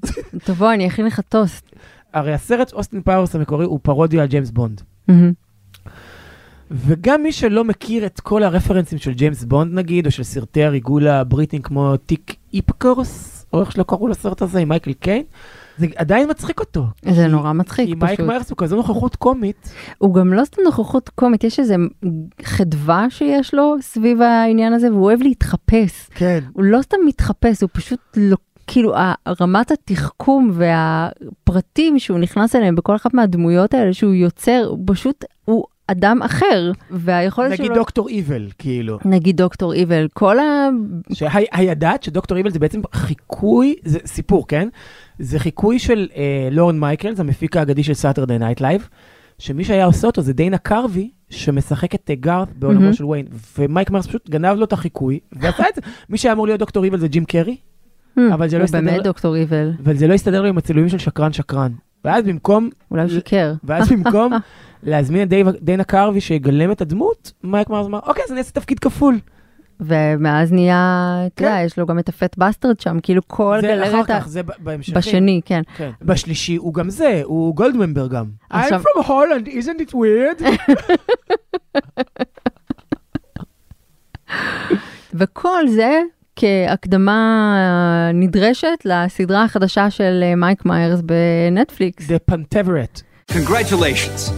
S3: תבוא, אני אכין לך טוסט.
S2: הרי הסרט אוסטין פאוורס המקורי הוא פרודיה על ג'יימס בונד. וגם מי שלא מכיר את כל הרפרנסים של ג'יימס בונד נגיד, או של סרטי הריגול הבריטים כמו תיק איפקרס, או איך שלא קראו לסרט הזה עם מייקל קיין, זה עדיין מצחיק אותו.
S3: זה נורא מצחיק
S2: כי מייק
S3: פשוט.
S2: מיירס הוא כזו נוכחות קומית.
S3: הוא גם לא סתם נוכחות קומית, יש איזה חדווה שיש לו סביב העניין הזה, והוא אוהב להתחפש.
S2: כן.
S3: הוא לא סתם מתחפש, הוא פשוט לא... כאילו רמת התחכום והפרטים שהוא נכנס אליהם בכל אחת מהדמויות האלה שהוא יוצר, הוא פשוט, הוא אדם אחר. והיכולת
S2: נגיד
S3: שלו...
S2: דוקטור איבל, כאילו.
S3: נגיד דוקטור איבל, כל ה...
S2: שהידעת שדוקטור איבל זה בעצם חיקוי, זה סיפור, כן? זה חיקוי של אה, לורן מייקלס, המפיק האגדי של Saturday Night Live, שמי שהיה עושה אותו זה דיינה קרבי, שמשחק את אה, גארת בעולמו
S3: מהמם.
S2: של ויין, ומייק מיירס פשוט גנב לו את החיקוי, ועשה את זה. מי שהיה אמור להיות דוקטור איבל זה ג'ים קרי, אבל זה לא
S3: הוא
S2: הסתדר-
S3: באמת דוקטור איבל,
S2: אבל זה לא הסתדר לו עם הצילומים של שקרן שקרן. ואז במקום,
S3: אולי הוא שיקר.
S2: ואז במקום להזמין את דיינה קרבי שיגלם את הדמות, מייק מיירס אמר, אוקיי, אז אני אעשה תפקיד כפול.
S3: ומאז נהיה, אתה יודע, יש לו גם את ה Fat Bastard שם, כאילו כל
S2: כן. זה אחר
S3: גלריית ה...
S2: כך, זה בהמשכים.
S3: בשני, כן.
S2: כן. בשלישי הוא גם זה, הוא גולדממבר גם. I'm
S3: עכשיו-
S2: from Holland, isn't it weird?
S3: וכל זה כהקדמה נדרשת לסדרה החדשה של אה, מייק מיירס בנטפליקס.
S2: The Panteveret.
S10: Congratulations.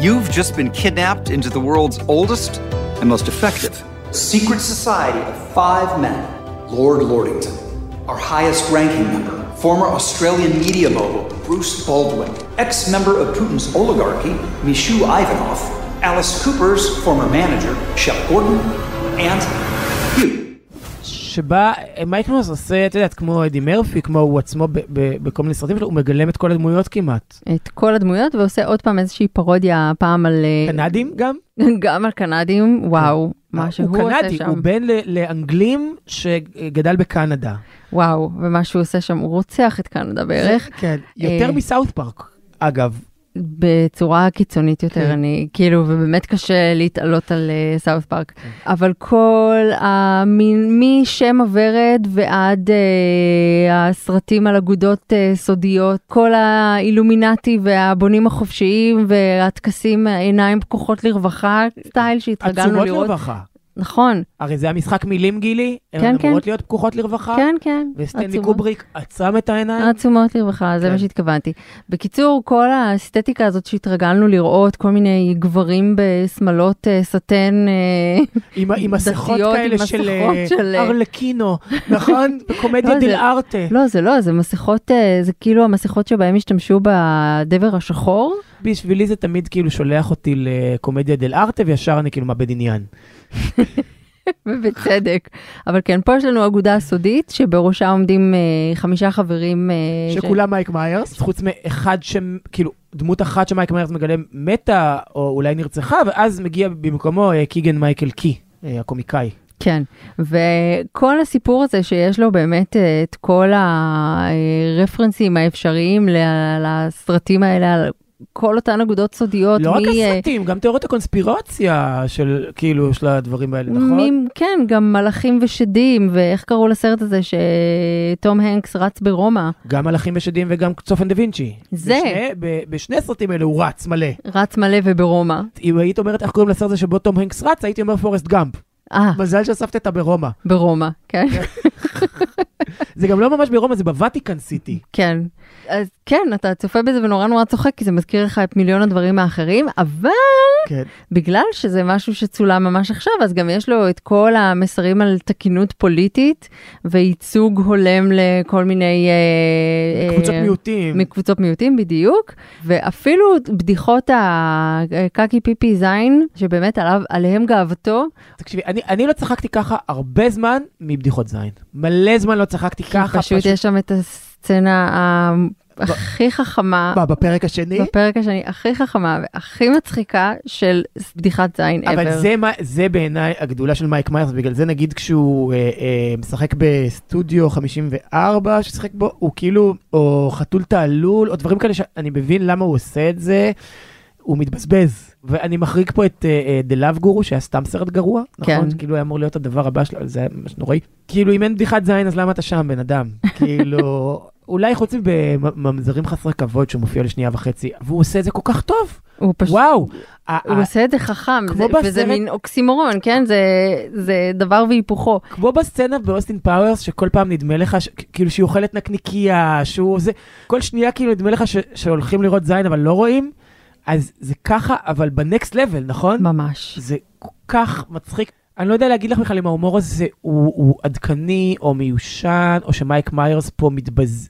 S10: You've just been kidnapped into the world's oldest and most effective
S11: Secret society of five men. Lord Lordington, our highest ranking member, former Australian media mogul Bruce Baldwin, ex member of Putin's oligarchy, Mishu Ivanov, Alice Cooper's former manager, Shep Gordon, and you.
S2: שבה אה, מייק מרס עושה, את יודעת, כמו אדי מרפי, כמו הוא עצמו ב- ב- בכל מיני סרטים שלו, הוא מגלם את כל הדמויות כמעט.
S3: את כל הדמויות ועושה עוד פעם איזושהי פרודיה פעם על... אה,
S2: קנדים גם?
S3: גם על קנדים, וואו, מה שהוא
S2: כן. הוא
S3: עושה
S2: קנדי,
S3: שם.
S2: הוא בן לאנגלים שגדל בקנדה.
S3: וואו, ומה שהוא עושה שם, הוא רוצח את קנדה בערך.
S2: כן, יותר
S3: אה,
S2: מ South Park, אגב.
S3: בצורה קיצונית יותר,
S2: כן.
S3: אני כאילו, ובאמת קשה להתעלות על South Park. אבל כל, ה- מ- משם הוורד ועד אה, הסרטים על אגודות אה, סודיות, כל האילומינטי והבונים החופשיים והטקסים, עיניים פקוחות לרווחה, סטייל שהתרגלנו
S2: עצומות
S3: לראות.
S2: לרווחה.
S3: נכון,
S2: הרי זה המשחק מילים גילי, הן
S3: כן, כן.
S2: אמורות להיות פקוחות לרווחה.
S3: כן, כן.
S2: וסטנלי. קובריק עצם את העיניים.
S3: עצומות לרווחה, זה
S2: כן.
S3: מה שהתכוונתי. בקיצור, כל האסתטיקה הזאת שהתרגלנו לראות, כל מיני גברים בשמלות אה, סטן אה,
S2: עם, עם מסכות
S3: דתיות, עם
S2: כאלה של, אה,
S3: של,
S2: ארלקינו, נכון? בקומדיה
S3: לא,
S2: דל
S3: זה-
S2: ארטה.
S3: לא, זה לא, זה מסכות, זה כאילו המסכות שבהם השתמשו בדבר השחור.
S2: בשבילי זה תמיד כאילו שולח אותי לקומדיה דל ארטה, וישר אני כאילו מאבד עניין.
S3: ובצדק. אבל כן, פה יש לנו אגודה סודית, שבראשה עומדים אה, חמישה חברים. אה, ש-
S2: שכולם מייק מיירס, חוץ מאחד שם, כאילו, דמות אחת שמייק מיירס מגלה מתה, או אולי נרצחה, ואז מגיע במקומו אה, קיגן מייקל קי, אה, הקומיקאי.
S3: כן, וכל הסיפור הזה שיש לו באמת אה, את כל הרפרנסים האפשריים ל- לסרטים האלה, כל אותן אגודות סודיות.
S2: לא רק
S3: מ- אה,
S2: הסרטים, גם תיאוריות הקונספירציה של, כאילו, של הדברים האלה, נכון?
S3: מ- כן, גם מלאכים ושדים, ואיך קראו לסרט הזה שתום הנקס רץ ברומא?
S2: גם מלאכים ושדים וגם צופן דה וינצ'י.
S3: זה.
S2: בשני, ב, בשני הסרטים האלה הוא רץ מלא.
S3: רץ מלא וברומא.
S2: אם היית אומרת איך קוראים לסרט הזה שבו תום הנקס רץ, הייתי אומר פורסט גאמפ.
S3: אה,
S2: מזל שאספת את ברומא.
S3: ברומא, כן.
S2: זה גם לא ממש ברומא, זה ב Vatican City.
S3: כן. אז כן, אתה צופה בזה ונורא נורא צוחק, כי זה מזכיר לך את מיליון הדברים האחרים, אבל
S2: כן.
S3: בגלל שזה משהו שצולם ממש עכשיו, אז גם יש לו את כל המסרים על תקינות פוליטית וייצוג הולם לכל מיני... אה,
S2: קבוצות
S3: אה,
S2: מיעוטים.
S3: מקבוצות מיעוטים, בדיוק. ואפילו בדיחות הקקי פיפי זין, שבאמת עליו, עליהם גאוותו,
S2: תקשיבי, אני, אני לא צחקתי ככה הרבה זמן מבדיחות זין. מלא זמן לא צחקתי ככה.
S3: פשוט יש שם את הסצנה ה- הכי חכמה.
S2: מה, בפרק השני?
S3: בפרק השני הכי חכמה והכי מצחיקה של בדיחת זין ever.
S2: אבל זה, זה בעיניי הגדולה של מייק מיירס, בגלל זה נגיד כשהוא אה, אה, משחק בסטודיו 54, ששיחק בו, הוא כאילו, או חתול תעלול, או דברים כאלה שאני מבין למה הוא עושה את זה, הוא מתבזבז. ואני מחריג פה את The Love Guru, שהיה סתם סרט גרוע,
S3: כן.
S2: נכון? כאילו היה אמור להיות הדבר הבא שלו, זה היה ממש נוראי. כאילו, אם אין בדיחת זין, אז למה אתה שם, בן אדם? כאילו... אולי חוץ מבממזרים חסרי כבוד שהוא מופיע לשנייה וחצי, והוא עושה את זה כל כך טוב.
S3: הוא פשוט,
S2: וואו.
S3: הוא עושה את זה חכם,
S2: כמו
S3: זה, וזה
S2: בסרט-
S3: מין אוקסימורון, כן? זה, זה דבר והיפוכו.
S2: כמו בסצנה באוסטין פאוורס, שכל פעם נדמה לך, ש... כאילו שהיא אוכלת נקניקייה, שהוא זה, כל שנייה כאילו נדמה לך ש... שהולכים לראות זין אבל לא רואים, אז זה ככה, אבל ב next level, נכון?
S3: ממש.
S2: זה כל כך מצחיק. אני לא יודע להגיד לך בכלל אם ההומור הזה הוא, הוא עדכני או מיושן, או שמייק מיירס פה מתבז...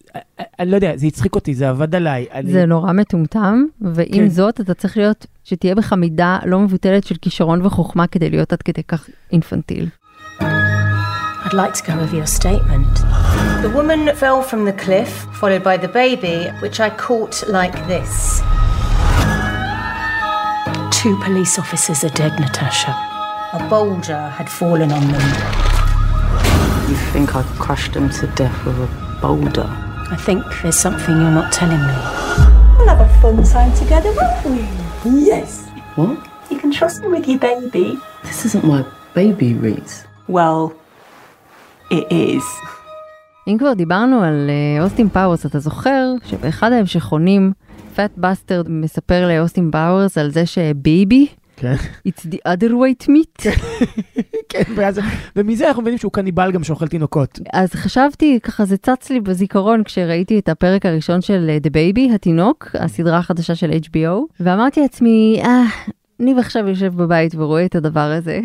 S2: אני לא יודע, זה הצחיק אותי, זה עבד עליי. אני...
S3: זה נורא מטומטם, ועם
S2: כן.
S3: זאת, אתה צריך להיות, שתהיה בך מידה לא מבוטלת של כישרון וחוכמה כדי להיות עד כדי כך אינפנטיל.
S12: I'd like to go over your statement. The woman fell from the cliff, followed by the baby, which I caught like this. Two police officers are dead, Natasha. A boulder had fallen on them.
S13: You think I crushed them to death with a boulder?
S12: I think there's something you're not telling me.
S5: We'll have a fun time together, won't we? Yes.
S13: What?
S5: You can trust me with your baby.
S13: This isn't my baby, Reese.
S5: Well, it is.
S3: אם כבר דיברנו על אה, אוסטין פאוורס, אתה זוכר שבאחד ההמשכונים, Fat Bastard מספר לאוסטין פאוורס על זה ש baby,
S2: כן.
S3: it's the other white meat.
S2: כן, ואז, ומזה אנחנו מבינים שהוא קניבל גם שאוכל תינוקות.
S3: אז חשבתי, ככה זה צץ לי בזיכרון כשראיתי את הפרק הראשון של אה, The Baby, התינוק, הסדרה החדשה של HBO, ואמרתי לעצמי, אה, ניב עכשיו יושב בבית ורואה את הדבר הזה.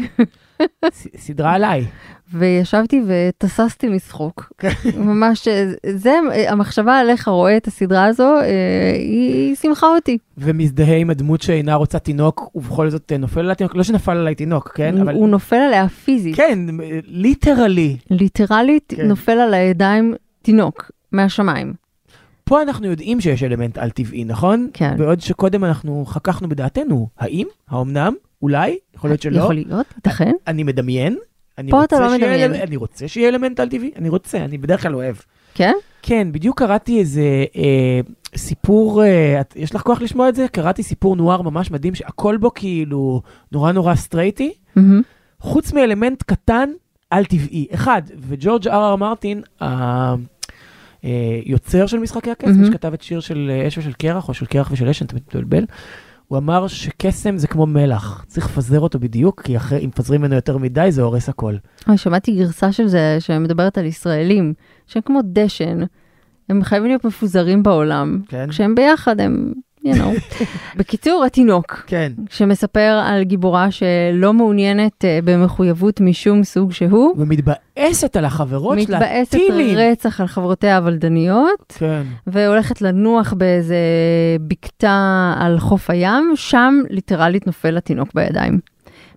S2: סדרה עליי.
S3: וישבתי ותססתי משחוק. ממש, זה, המחשבה עליך רואה את הסדרה הזו, אה, היא שימחה אותי.
S2: ומזדהה עם הדמות שאינה רוצה תינוק, ובכל זאת אה, נופל עליה תינוק, לא שנפל עליי תינוק, כן? אבל...
S3: הוא נופל עליה פיזית.
S2: כן, literally.
S3: literally
S2: כן.
S3: נופל על הידיים תינוק מהשמיים.
S2: פה אנחנו יודעים שיש אלמנט על-טבעי, נכון?
S3: כן.
S2: בעוד שקודם אנחנו חככנו בדעתנו, האם? האומנם? אולי? יכול להיות שלא.
S3: יכול להיות, ייתכן.
S2: אני מדמיין. אני
S3: פה אתה לא מדמיין.
S2: אלמנט- אני רוצה שיהיה אלמנט על-טבעי, אני רוצה, אני בדרך כלל אוהב.
S3: כן?
S2: כן, בדיוק קראתי איזה אה, סיפור, אה, את- יש לך כוח לשמוע את זה? קראתי סיפור נוער ממש מדהים, שהכל בו כאילו נורא נורא סטרייטי,
S3: מהמם.
S2: חוץ מאלמנט קטן על טבעי. אחד, וג'ורג' אר אר מרטין, היוצר של משחקי הקסם,
S3: מהמם.
S2: שכתב את שיר של אה, אש ושל קרח, או של קרח ושל אש, אני תמיד מתבלבל, הוא אמר שקסם זה כמו מלח, צריך לפזר אותו בדיוק, כי אחרי, אם מפזרים ממנו יותר מדי, זה הורס הכל.
S3: אוי, שמעתי גרסה של זה שמדברת על ישראלים, שהם כמו דשן, הם חייבים להיות מפוזרים בעולם.
S2: כן.
S3: כשהם ביחד הם, you know. בקיצור, התינוק,
S2: כן.
S3: שמספר על גיבורה שלא מעוניינת אה, במחויבות משום סוג שהוא,
S2: ומתבאסת על החברות שלה,
S3: מתבאסת
S2: טילים.
S3: רצח על חברותיה הוולדניות,
S2: כן.
S3: והולכת לנוח באיזה בקתה על חוף הים, שם ליטרלית נופל התינוק בידיים.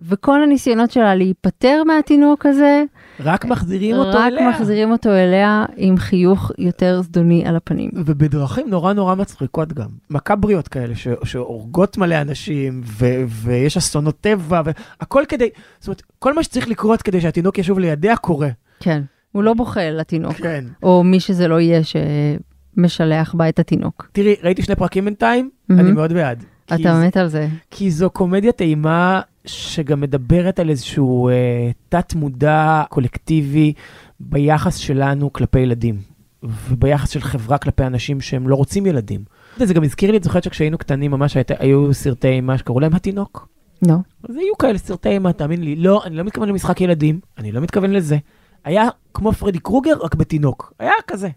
S3: וכל הניסיונות שלה להיפטר מהתינוק הזה,
S2: רק מחזירים אותו
S3: רק
S2: אליה.
S3: מחזירים אותו אליה עם חיוך יותר זדוני על הפנים.
S2: ובדרכים נורא נורא מצחיקות גם. מקבריות כאלה, ש- שהורגות מלא אנשים, ו- ויש אסונות טבע, והכל כדי, זאת אומרת, כל מה שצריך לקרות כדי שהתינוק ישוב לידיה קורה.
S3: כן, הוא לא בוכה לתינוק.
S2: כן.
S3: או מי שזה לא יהיה שמשלח בה את התינוק.
S2: תראי, ראיתי שני פרקים בינתיים,
S3: מהמם.
S2: אני מאוד בעד.
S3: אתה מת על זה.
S2: כי זו קומדיה טעימה שגם מדברת על איזשהו אה, תת-מודע קולקטיבי ביחס שלנו כלפי ילדים, וביחס של חברה כלפי אנשים שהם לא רוצים ילדים. זה גם הזכיר לי, את זוכרת שכשהיינו קטנים ממש היית, היו סרטי אימה שקראו להם התינוק?
S3: לא.
S2: אז היו כאלה סרטי אימה, תאמין לי. לא, אני לא מתכוון למשחק ילדים, אני לא מתכוון לזה. היה כמו פרדי קרוגר, רק בתינוק. היה כזה.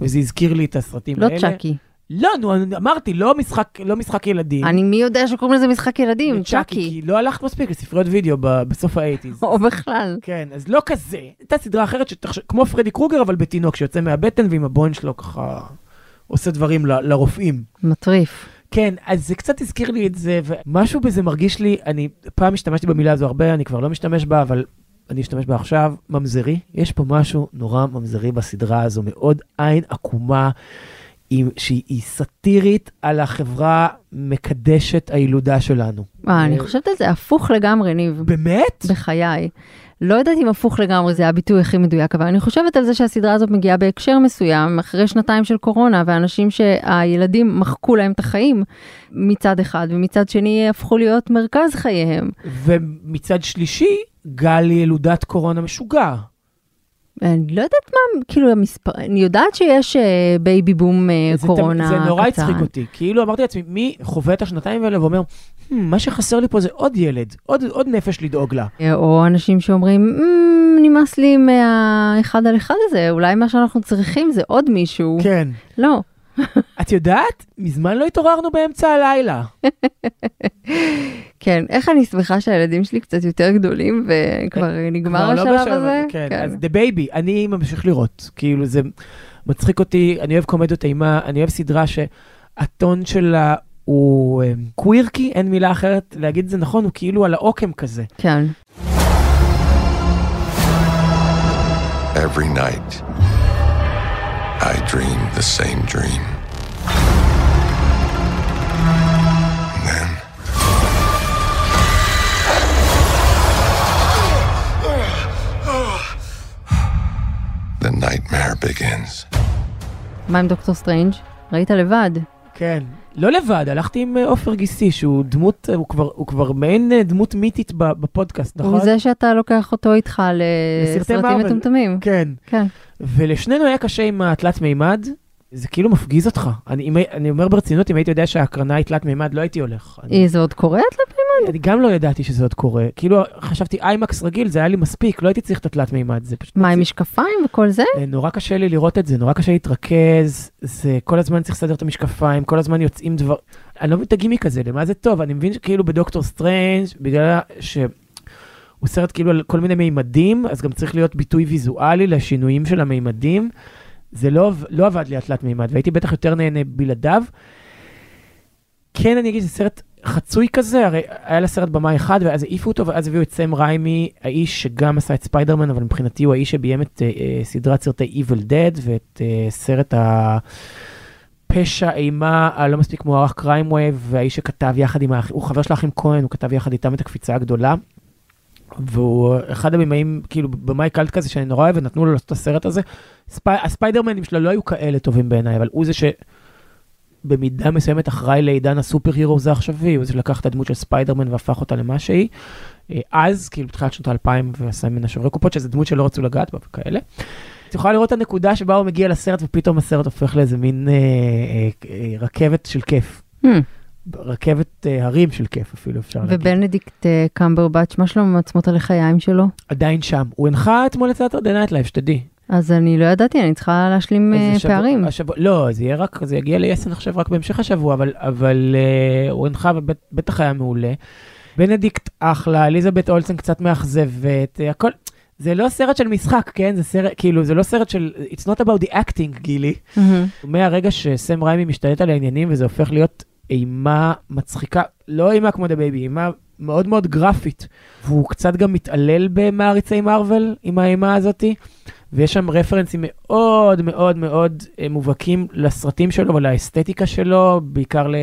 S2: וזה הזכיר לי את הסרטים
S3: לא
S2: האלה.
S3: צ'אקי.
S2: לא, נו, אמרתי, לא משחק, לא משחק ילדים.
S3: אני מי יודע שקוראים לזה משחק ילדים,
S2: צ'אקי. כי לא הלכת מספיק לספריות וידאו ב- בסוף האייטיז.
S3: או בכלל.
S2: כן, אז לא כזה. הייתה סדרה אחרת, שתחש... כמו פרדי קרוגר, אבל בתינוק, שיוצא מהבטן ועם הבוין שלו ככה עושה דברים ל- לרופאים.
S3: מטריף.
S2: כן, אז זה קצת הזכיר לי את זה, ומשהו בזה מרגיש לי, אני פעם השתמשתי במילה הזו הרבה, אני כבר לא משתמש בה, אבל אני אשתמש בה עכשיו, ממזרי. יש פה משהו נורא ממזרי בסדרה הזו, מאוד עין עקומה, עם, שהיא סאטירית על החברה מקדשת הילודה שלנו.
S3: אה, אני חושבת על זה הפוך לגמרי, ניב.
S2: באמת?
S3: בחיי. לא יודעת אם הפוך לגמרי זה הביטוי הכי מדויק, אבל אני חושבת על זה שהסדרה הזאת מגיעה בהקשר מסוים, אחרי שנתיים של קורונה, ואנשים שהילדים מחקו להם את החיים מצד אחד, ומצד שני הפכו להיות מרכז חייהם.
S2: ומצד שלישי, גל ילודת קורונה משוגע.
S3: אני לא יודעת מה, כאילו המספר, אני יודעת שיש אה, בייבי בום אה,
S2: זה,
S3: קורונה
S2: זה נורא. הצחיק אותי. כאילו אמרתי לעצמי, מי חווה את השנתיים האלה ואומר, "Hmm, מה שחסר לי פה זה עוד ילד, עוד, עוד נפש לדאוג לה.
S3: אה, או אנשים שאומרים, "מ, נמאס לי מהאחד על אחד הזה, אולי מה שאנחנו צריכים זה עוד מישהו.
S2: כן.
S3: לא.
S2: את יודעת, מזמן לא התעוררנו באמצע הלילה.
S3: כן, איך אני שמחה שהילדים שלי קצת יותר גדולים וכבר נגמר
S2: כבר לא
S3: השלב
S2: בשלב
S3: הזה.
S2: כן, אז The Baby, אני ממשיך לראות. כאילו זה מצחיק אותי, אני אוהב קומדיות אימה, אני אוהב סדרה שהטון שלה הוא קווירקי, אין מילה אחרת להגיד את זה נכון, הוא כאילו על העוקם כזה.
S3: כן.
S14: Every night, I dream the same dream. And then, the nightmare begins.
S3: מה עם דוקטור סטרנג'? ראית לבד.
S2: כן. לא לבד, הלכתי עם אה, עופר גיסי, שהוא דמות, אה, הוא כבר, הוא כבר מעין אה, דמות מיתית בפודקאסט, נכון?
S3: הוא זה שאתה לוקח אותו איתך
S2: לסרטי
S3: לסרטים. מטומטמים.
S2: כן.
S3: כן.
S2: ולשנינו היה קשה עם התלת מימד, זה כאילו מפגיז אותך. אני, אם, אני אומר ברצינות, אם הייתי יודע שההקרנה היא תלת מימד, לא הייתי הולך. אני,
S3: אה, זה עוד קורה תלת מימד?
S2: אני גם לא ידעתי שזה עוד קורה. כאילו, חשבתי איימקס רגיל, זה היה לי מספיק, לא הייתי צריך את התלת מימד, זה פשוט...
S3: מה, עם משקפיים וכל זה?
S2: אה, נורא קשה לי לראות את זה, נורא קשה להתרכז, זה כל הזמן צריך לסדר את המשקפיים, כל הזמן יוצאים דבר... אני לא מבין את הגימיק הזה, למה זה טוב? אני מבין שכאילו בדוקטור סטרנג', בגלל שהוא סרט כאילו על כל מיני מימדים, אז גם צריך להיות ביטוי ויזואלי לשינויים של המימדים. זה לא, לא עבד לי התלת מימד, והייתי בטח יותר נהנה בלעדיו. כן, אני אגיד, זה סרט חצוי כזה, הרי היה לסרט במאי אחד, ואז העיפו אותו, ואז הביאו את סם ריימי, האיש שגם עשה את ספיידרמן, אבל מבחינתי הוא האיש שביים את אה, סדרת סרטי Evil Dead, ואת אה, סרט הפשע, אימה, הלא מספיק מוערך Crimewave, והאיש שכתב יחד עם, האח... הוא חבר של האחים כהן, הוא כתב יחד איתם את הקפיצה הגדולה. והוא אחד הבמאים, כאילו, במאי קאלט כזה שאני נורא אוהב, ונתנו לו לעשות את הסרט הזה. ספי... הספיידרמנים שלו לא היו כאלה טובים בעיניי, אבל הוא זה ש... במידה מסוימת אחראי לעידן הסופר הירו העכשווי, הוא זה לקח את הדמות של ספיידרמן והפך אותה למה שהיא. אה, אז, כאילו, בתחילת שנות האלפיים, ועשה ממנה שוברי קופות, שזו דמות שלא רצו לגעת בה וכאלה. את יכולה לראות את הנקודה שבה הוא מגיע לסרט, ופתאום הסרט הופך לאיזה מין אה, אה, אה, רכבת של כיף.
S3: Hmm.
S2: רכבת אה, הרים של כיף אפילו, אפשר להגיד.
S3: ובנדיקט אה, קמברבץ', מה שלום עם עצמות הלחיים שלו?
S2: עדיין שם. הוא הנחה אתמול את Saturday Night Live, שתדעי.
S3: אז אני לא ידעתי, אני צריכה להשלים אה,
S2: איזה שבוע-
S3: פערים.
S2: השבוע, לא, זה יהיה רק, זה יגיע ל yes עכשיו רק בהמשך השבוע, אבל, אבל אה, הוא הנחה ובטח היה מעולה. בנדיקט אחלה, אליזבת אולסן קצת מאכזבת, אה, הכל, זה לא סרט של משחק, כן? זה סרט, כאילו, זה לא סרט של, it's not about the acting, גילי.
S3: מהמם.
S2: מהרגע שסם ריימי משתלט על העניינים וזה הופך להיות אימה מצחיקה, לא אימה כמו The Baby, אימה מאוד מאוד גרפית. והוא קצת גם מתעלל במעריצי מארוול עם האימה הזאתי, ויש שם רפרנסים מאוד מאוד מאוד אה, מובהקים לסרטים שלו ולאסתטיקה שלו, בעיקר ל...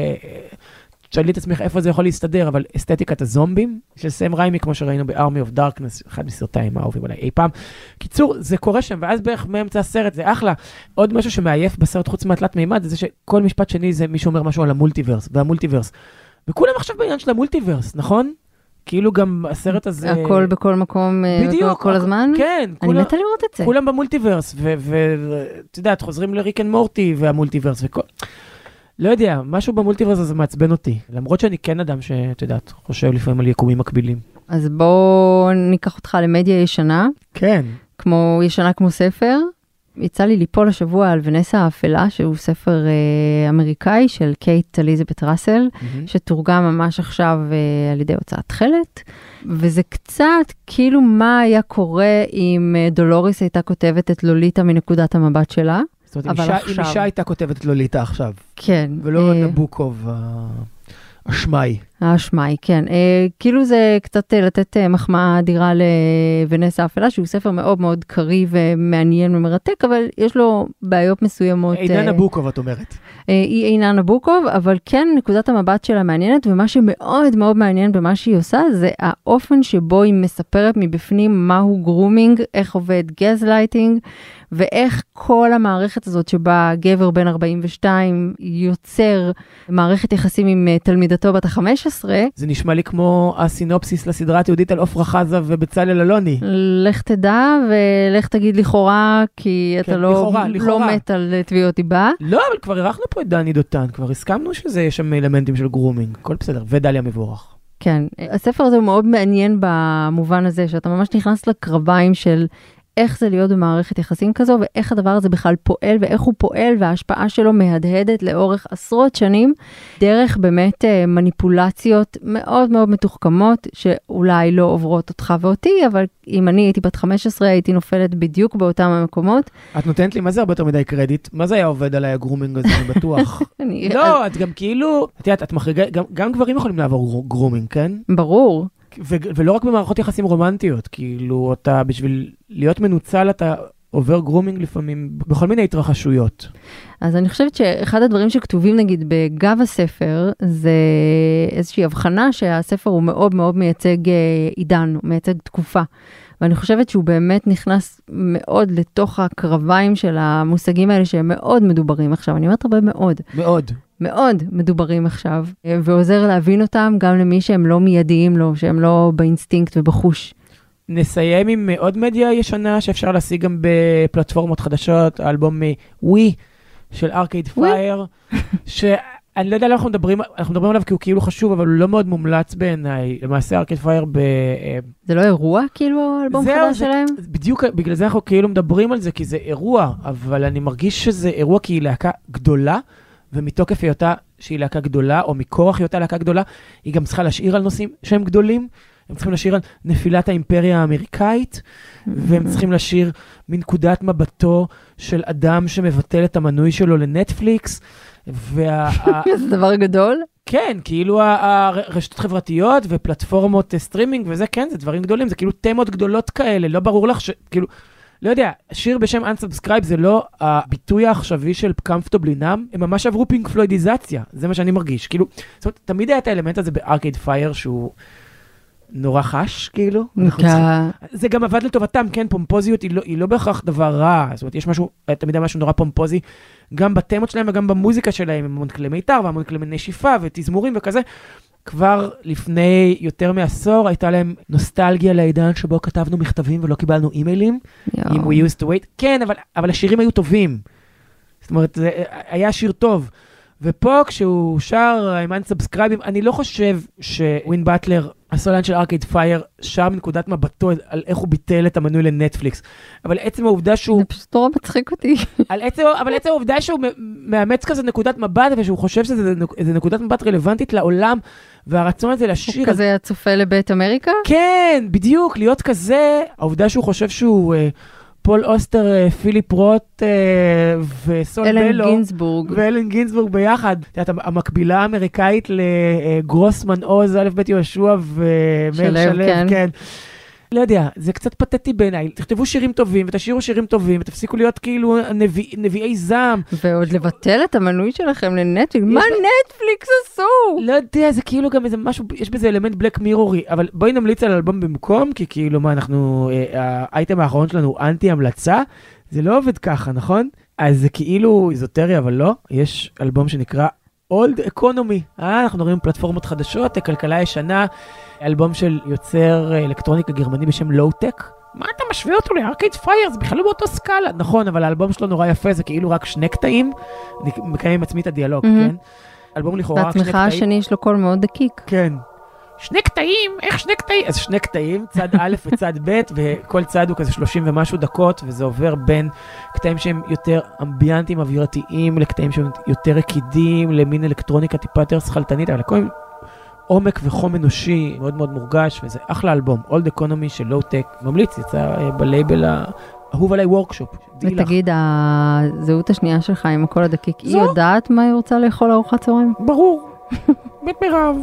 S2: תשאלי את עצמך איפה זה יכול להסתדר, אבל אסתטיקת הזומבים של סם ריימי, כמו שראינו ב-Army of Darkness, אחד מסרטי האימה האהובים עליי אי פעם. קיצור, זה קורה שם, ואז בערך מאמצע הסרט, זה אחלה. עוד משהו שמעייף בסרט חוץ מהתלת מימד, זה שכל משפט שני זה מישהו אומר משהו על המולטיברס, והמולטיברס. וכולם עכשיו בעניין של ה multiverse, נכון? כאילו גם הסרט הזה...
S3: הכל בכל מקום, אה,
S2: בדיוק,
S3: כל
S2: הכ-
S3: הזמן?
S2: כן,
S3: אני
S2: כולם-
S3: מתה לראות את זה.
S2: כולם ב multiverse, ואת יודעת, חוזרים ל Rick and Morty וה multiverse וכל... לא יודע, משהו ב multiverse הזה מעצבן אותי. למרות שאני כן אדם שאת יודעת, חושב לפעמים על יקומים מקבילים.
S3: אז בואו ניקח אותך למדיה ישנה.
S2: כן.
S3: כמו ישנה כמו ספר. יצא לי ליפול השבוע על ונסה האפלה, שהוא ספר אה, אמריקאי של קייט אליזבת ראסל,
S2: מהמם.
S3: שתורגם ממש עכשיו אה, על ידי הוצאת תכלת. וזה קצת כאילו מה היה קורה אם אה, דולוריס הייתה כותבת את לוליטה מנקודת המבט שלה.
S2: זאת אומרת, אם אישה- אם
S3: עכשיו-
S2: אישה הייתה כותבת לוליטה עכשיו.
S3: כן.
S2: ולא
S3: אה,
S2: נבוקוב
S3: האשמאי. האשמאי, כן. אה, כאילו זה קצת אה, לתת אה, מחמאה אדירה לוונסה האפלה, שהוא ספר מאוד מאוד קריא ומעניין ומרתק, אבל יש לו בעיות מסוימות.
S2: אינה
S3: אה,
S2: נבוקוב, את אומרת.
S3: אה, היא אינה נבוקוב, אבל כן נקודת המבט שלה מעניינת, ומה שמאוד מאוד מעניין במה שהיא עושה, זה האופן שבו היא מספרת מבפנים מהו grooming, איך עובד גז לייטינג, ואיך כל המערכת הזאת שבה גבר בן 42 יוצר מערכת יחסים עם אה, תלמידתו בת ה-15,
S2: זה נשמע לי כמו הסינופסיס לסדרה התיעודית על עפרה חזה ובצלאל אלוני.
S3: לך תדע ולך תגיד לכאורה, כי אתה
S2: כן,
S3: לא,
S2: לכאורה,
S3: לא
S2: לכאורה.
S3: מת על תביעות דיבה.
S2: לא, אבל כבר אירחנו פה את דני דותן, כבר הסכמנו שזה, יש שם אלמנטים של grooming, הכל בסדר, ודליה מבורך.
S3: כן, הספר הזה הוא מאוד מעניין במובן הזה שאתה ממש נכנס לקרביים של איך זה להיות במערכת יחסים כזו ואיך הדבר הזה בכלל פועל ואיך הוא פועל וההשפעה שלו מהדהדת לאורך עשרות שנים דרך באמת אה, מניפולציות מאוד מאוד מתוחכמות שאולי לא עוברות אותך ואותי, אבל אם אני הייתי בת 15 הייתי נופלת בדיוק באותם המקומות.
S2: את נותנת לי מה זה הרבה יותר מדי קרדיט? מה זה היה עובד עליי ה grooming הזה, אני בטוח.
S3: אני-
S2: לא, את גם כאילו, את יודעת, את מחריגה, גם- גם גברים יכולים לעבור groo- grooming, כן?
S3: ברור.
S2: ו- ולא רק במערכות יחסים רומנטיות, כאילו, אתה, בשביל להיות מנוצל, אתה עובר grooming לפעמים בכל מיני התרחשויות.
S3: אז אני חושבת שאחד הדברים שכתובים נגיד בגב הספר זה איזושהי הבחנה שהספר הוא מאוד מאוד מייצג אה, עידן, הוא מייצג תקופה. ואני חושבת שהוא באמת נכנס מאוד לתוך הקרביים של המושגים האלה שהם מאוד מדוברים עכשיו, אני אומרת הרבה מאוד.
S2: מאוד.
S3: מאוד מדוברים עכשיו, אה, ועוזר להבין אותם גם למי שהם לא מיידיים לו, שהם לא באינסטינקט ובחוש.
S2: נסיים עם אה, עוד מדיה ישנה שאפשר להשיג גם בפלטפורמות חדשות, האלבום אה, We של Arcade Fire, שאני לא יודע למה אנחנו מדברים, אנחנו מדברים עליו כי הוא כאילו חשוב, אבל הוא לא מאוד מומלץ בעיניי. למעשה Arcade Fire ב... אה,
S3: זה לא אירוע כאילו האלבום חדש
S2: זה-
S3: שלהם?
S2: בדיוק בגלל זה אנחנו כאילו מדברים על זה, כי זה אירוע, אבל אני מרגיש שזה אירוע כי היא להקה גדולה, ומתוקף היותה שהיא להקה גדולה, או מכורח היותה להקה גדולה, היא גם צריכה לשיר על נושאים שהם גדולים. הם צריכים לשיר על נפילת האימפריה האמריקאית, והם צריכים לשיר מנקודת מבטו של אדם שמבטל את המנוי שלו לנטפליקס. וה...
S3: זה דבר גדול.
S2: כן, כאילו הרשתות חברתיות ופלטפורמות אה, סטרימינג וזה, כן, זה דברים גדולים, זה כאילו תמות גדולות כאלה, לא ברור לך ש... כאילו, לא יודע, שיר בשם Unsubscribe זה לא הביטוי העכשווי של Comfortably Numb, הם ממש עברו פינק פלוידיזציה, זה מה שאני מרגיש. כאילו, זאת אומרת, תמיד היה את האלמנט הזה בארקייד פייר שהוא... נורא חש, כאילו. זה גם עבד לטובתם, כן, פומפוזיות היא לא, היא לא בהכרח דבר רע, זאת אומרת, יש משהו, תמיד היה משהו נורא פומפוזי, גם בתמות שלהם וגם במוזיקה שלהם, עם המון כלי מיתר והמון כלי נשיפה ותזמורים וכזה. כבר לפני יותר מעשור הייתה להם נוסטלגיה לעידן שבו כתבנו מכתבים ולא קיבלנו אימיילים. עם We used to wait, כן, אבל, אבל השירים היו טובים. זאת אומרת, זה היה שיר טוב. ופה כשהוא שר עם unsubscribe, אני לא חושב שווין באטלר, הסולן של ארקייד פייר, שר מנקודת מבטו על איך הוא ביטל את המנוי לנטפליקס. אבל עצם העובדה שהוא...
S3: זה פשוט נורא מצחיק אותי.
S2: על עצם, אבל עצם העובדה שהוא מאמץ כזה נקודת מבט, ושהוא חושב שזה נקודת מבט רלוונטית לעולם, והרצון הזה לשיר...
S3: הוא כזה הצופה לבית אמריקה?
S2: כן, בדיוק, להיות כזה, העובדה שהוא חושב שהוא אה, פול אוסטר, אה, פיליפ רוט אה, וסול
S3: אלן
S2: בלו.
S3: גינזבורג.
S2: ואלן גינזבורג ביחד. את יודעת, המקבילה האמריקאית לגרוסמן עוז, א' ב' יהושע ומאיר
S3: שלו, כן.
S2: כן. לא יודע, זה קצת פתטי בעיניי. תכתבו שירים טובים ותשירו שירים טובים ותפסיקו להיות כאילו נביא, נביאי זעם.
S3: ועוד לבטל את המנוי שלכם לנטפליקס, מה נטפליקס עשו?
S2: לא יודע, זה כאילו גם איזה משהו, יש בזה אלמנט בלק מירורי, אבל בואי נמליץ על אלבום במקום, כי כאילו מה, אנחנו, אה, האייטם האחרון שלנו הוא אנטי המלצה, זה לא עובד ככה, נכון? אז זה כאילו איזוטרי, אבל לא, יש אלבום שנקרא Old Economy, אה, אנחנו על פלטפורמות חדשות, כלכלה ישנה, אלבום של יוצר אה, אלקטרוניקה גרמני בשם Lowtec. מה אתה משווה אותו ל Arcade Fire? זה בכלל לא באותו סקאלה. נכון, אבל האלבום שלו נורא יפה, זה כאילו רק שני קטעים. אני מקיים עם עצמי את הדיאלוג,
S3: מהמם.
S2: כן? אלבום לכאורה רק שני קטעים.
S3: השני יש לו קול מאוד דקיק.
S2: כן. שני קטעים, איך שני קטעים? אז שני קטעים, צד א' וצד ב', וכל צד הוא כזה 30 ומשהו דקות, וזה עובר בין קטעים שהם יותר אמביאנטיים, אווירתיים, לקטעים שהם יותר רקידים, למין אלקטרוניקה טיפה יותר שכלתנית, אבל הכל עם עומק וחום אנושי מאוד מאוד מורגש, וזה אחלה אלבום, Old Economy של Lowtec, ממליץ, יצא אה, בלייבל האהוב עליי Workshop.
S3: ותגיד, הזהות השנייה שלך עם הקול הדקיק, היא. יודעת מה היא רוצה לאכול לארוחת צהריים?
S2: ברור. בית מירב.